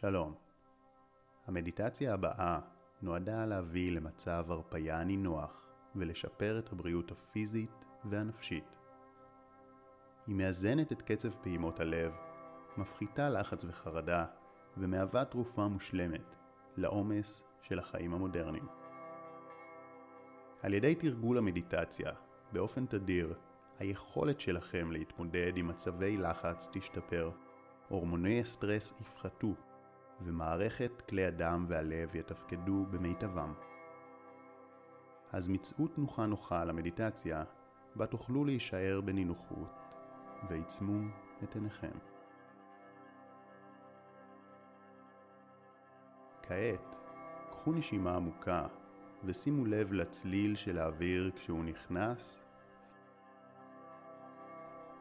שלום. המדיטציה הבאה נועדה להביא למצב הרפייה נינוח ולשפר את הבריאות הפיזית והנפשית. היא מאזנת את קצב פעימות הלב, מפחיתה לחץ וחרדה ומהווה תרופה מושלמת לעומס של החיים המודרניים. על ידי תרגול המדיטציה באופן תדיר, היכולת שלכם להתמודד עם מצבי לחץ תשתפר, הורמוני הסטרס יפחתו ומערכת כלי הדם והלב יתפקדו במיטבם. אז מצאו תנוחה נוחה למדיטציה, בה תוכלו להישאר בנינוחות, ועיצמו את עיניכם. כעת, קחו נשימה עמוקה ושימו לב לצליל של האוויר כשהוא נכנס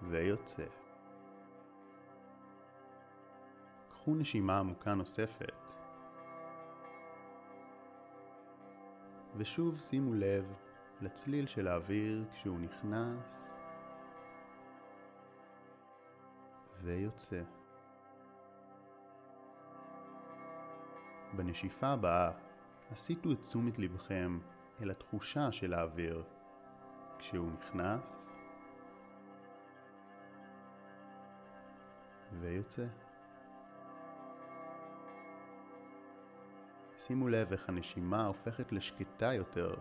ויוצא. קחו נשימה עמוקה נוספת. ושוב שימו לב לצליל של האוויר כשהוא נכנס ויוצא. בנשיפה הבאה הסיטו את תשומת לבכם אל התחושה של האוויר כשהוא נכנס ויוצא. שימו לב איך הנשימה הופכת לשקטה יותר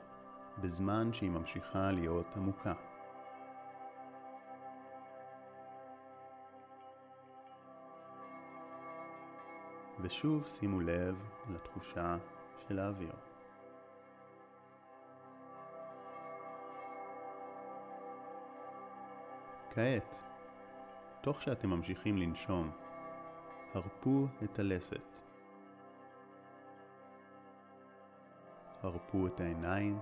בזמן שהיא ממשיכה להיות עמוקה. ושוב שימו לב לתחושה של האוויר. כעת, תוך שאתם ממשיכים לנשום, הרפו את הלסת. הרפו את העיניים,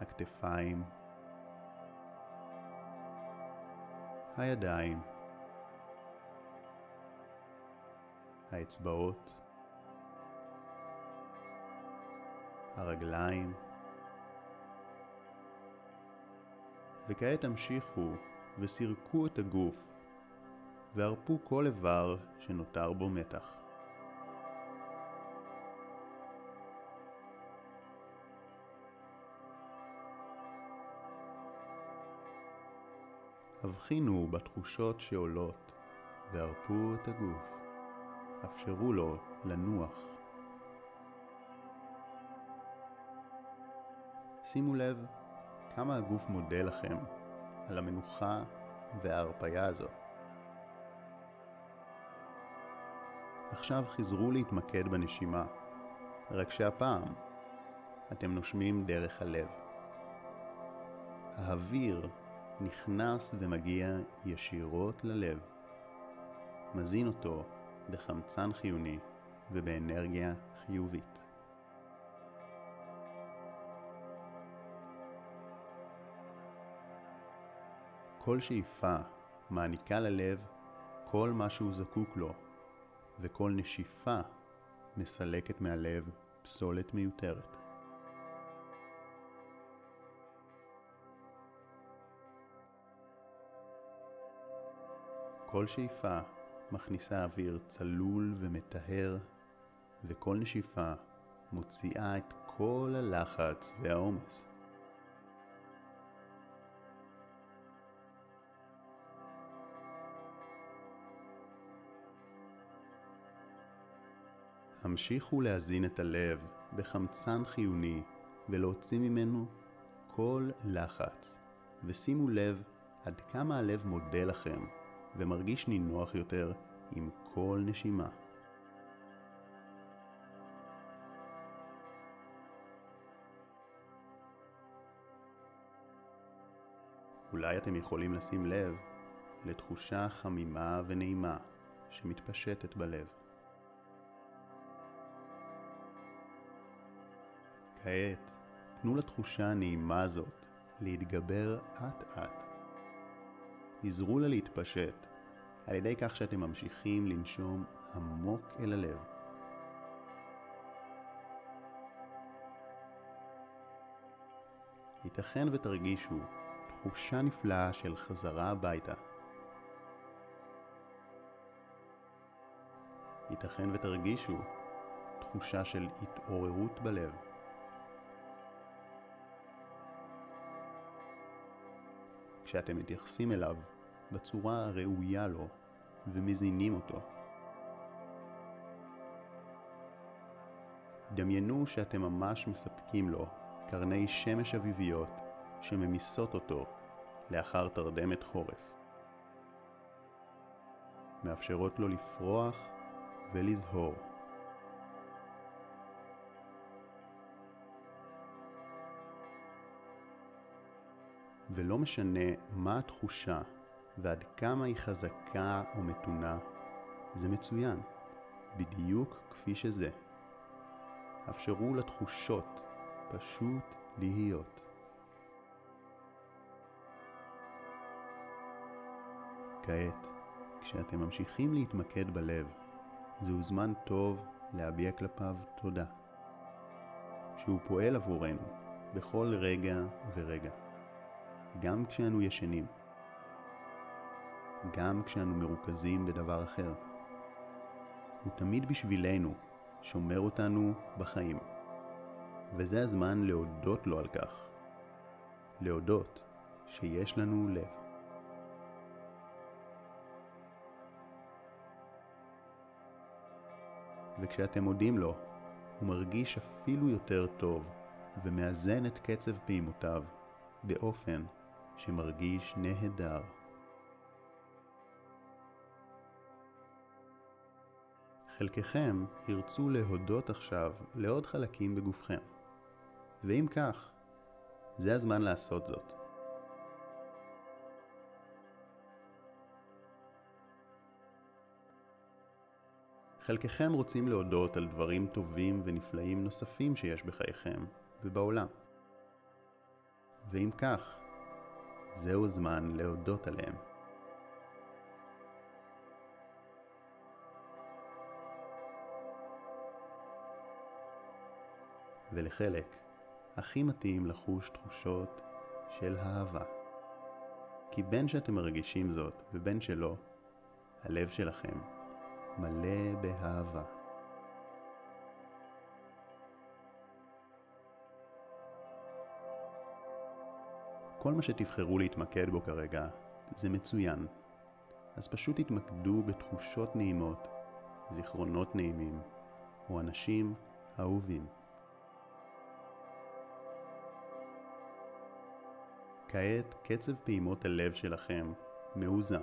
הכתפיים, הידיים, האצבעות, הרגליים, וכעת המשיכו וסירקו את הגוף והרפו כל איבר שנותר בו מתח. הבחינו בתחושות שעולות והרפו את הגוף. אפשרו לו לנוח. שימו לב כמה הגוף מודה לכם על המנוחה וההרפייה הזו. עכשיו חזרו להתמקד בנשימה, רק שהפעם אתם נושמים דרך הלב. האוויר נכנס ומגיע ישירות ללב, מזין אותו בחמצן חיוני ובאנרגיה חיובית. כל שאיפה מעניקה ללב כל מה שהוא זקוק לו, וכל נשיפה מסלקת מהלב פסולת מיותרת. כל שאיפה מכניסה אוויר צלול ומטהר, וכל נשיפה מוציאה את כל הלחץ והעומס. המשיכו להזין את הלב בחמצן חיוני ולהוציא ממנו כל לחץ, ושימו לב עד כמה הלב מודה לכם ומרגיש נינוח יותר עם כל נשימה. אולי אתם יכולים לשים לב לתחושה חמימה ונעימה שמתפשטת בלב. כעת, תנו לתחושה הנעימה הזאת להתגבר אט אט. עזרו לה להתפשט על ידי כך שאתם ממשיכים לנשום עמוק אל הלב. ייתכן ותרגישו תחושה נפלאה של חזרה הביתה. ייתכן ותרגישו תחושה של התעוררות בלב. כשאתם מתייחסים אליו בצורה הראויה לו ומזינים אותו. דמיינו שאתם ממש מספקים לו קרני שמש אביביות שממיסות אותו לאחר תרדמת חורף. מאפשרות לו לפרוח ולזהור. ולא משנה מה התחושה ועד כמה היא חזקה או מתונה, זה מצוין, בדיוק כפי שזה. אפשרו לתחושות פשוט להיות. כעת, כשאתם ממשיכים להתמקד בלב, זהו זמן טוב להביע כלפיו תודה. שהוא פועל עבורנו בכל רגע ורגע. גם כשאנו ישנים. גם כשאנו מרוכזים בדבר אחר. הוא תמיד בשבילנו שומר אותנו בחיים. וזה הזמן להודות לו על כך. להודות שיש לנו לב. וכשאתם מודים לו, הוא מרגיש אפילו יותר טוב ומאזן את קצב פעימותיו באופן שמרגיש נהדר. חלקכם ירצו להודות עכשיו לעוד חלקים בגופכם. ואם כך, זה הזמן לעשות זאת. חלקכם רוצים להודות על דברים טובים ונפלאים נוספים שיש בחייכם ובעולם. ואם כך, זהו הזמן להודות עליהם. ולחלק, הכי מתאים לחוש תחושות של אהבה. כי בין שאתם מרגישים זאת ובין שלא, הלב שלכם מלא באהבה. כל מה שתבחרו להתמקד בו כרגע זה מצוין. אז פשוט תתמקדו בתחושות נעימות, זיכרונות נעימים, או אנשים אהובים. כעת קצב פעימות הלב שלכם מאוזן.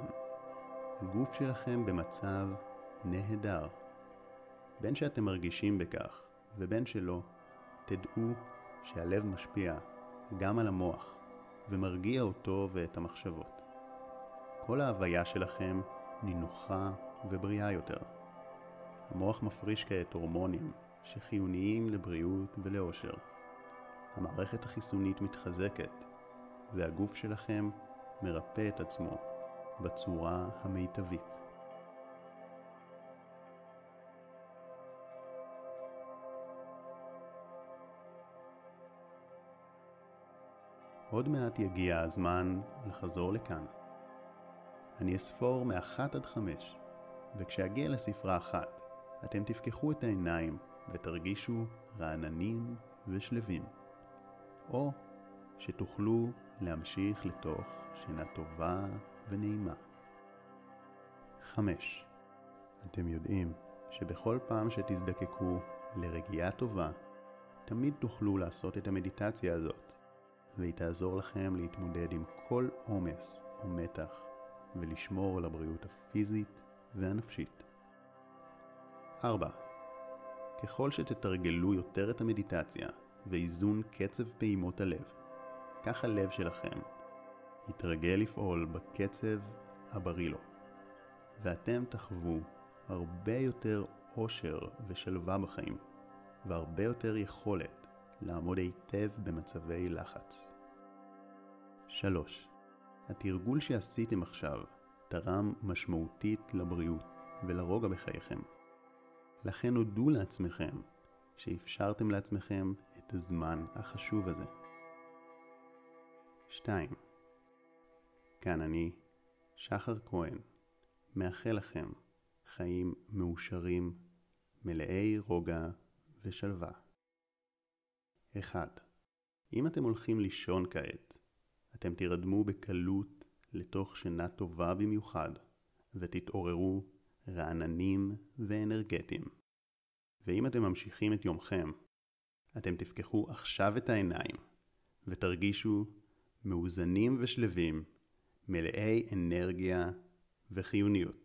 הגוף שלכם במצב נהדר. בין שאתם מרגישים בכך ובין שלא, תדעו שהלב משפיע גם על המוח ומרגיע אותו ואת המחשבות. כל ההוויה שלכם נינוחה ובריאה יותר. המוח מפריש כעת הורמונים שחיוניים לבריאות ולאושר. המערכת החיסונית מתחזקת והגוף שלכם מרפא את עצמו בצורה המיטבית. עוד מעט יגיע הזמן לחזור לכאן. אני אספור מאחת עד חמש, וכשאגיע לספרה אחת, אתם תפקחו את העיניים ותרגישו רעננים ושלווים. או שתוכלו להמשיך לתוך שינה טובה ונעימה. 5. אתם יודעים שבכל פעם שתזדקקו לרגיעה טובה, תמיד תוכלו לעשות את המדיטציה הזאת, והיא תעזור לכם להתמודד עם כל עומס או מתח ולשמור על הבריאות הפיזית והנפשית. 4. ככל שתתרגלו יותר את המדיטציה ואיזון קצב פעימות הלב, כך הלב שלכם יתרגל לפעול בקצב הבריא לו, ואתם תחוו הרבה יותר אושר ושלווה בחיים, והרבה יותר יכולת לעמוד היטב במצבי לחץ. 3. התרגול שעשיתם עכשיו תרם משמעותית לבריאות ולרוגע בחייכם. לכן הודו לעצמכם שאפשרתם לעצמכם את הזמן החשוב הזה. 2. כאן אני, שחר כהן, מאחל לכם חיים מאושרים, מלאי רוגע ושלווה. 1. אם אתם הולכים לישון כעת, אתם תירדמו בקלות לתוך שינה טובה במיוחד, ותתעוררו רעננים ואנרגטיים. ואם אתם ממשיכים את יומכם, אתם תפקחו עכשיו את העיניים, ותרגישו מאוזנים ושלווים, מלאי אנרגיה וחיוניות.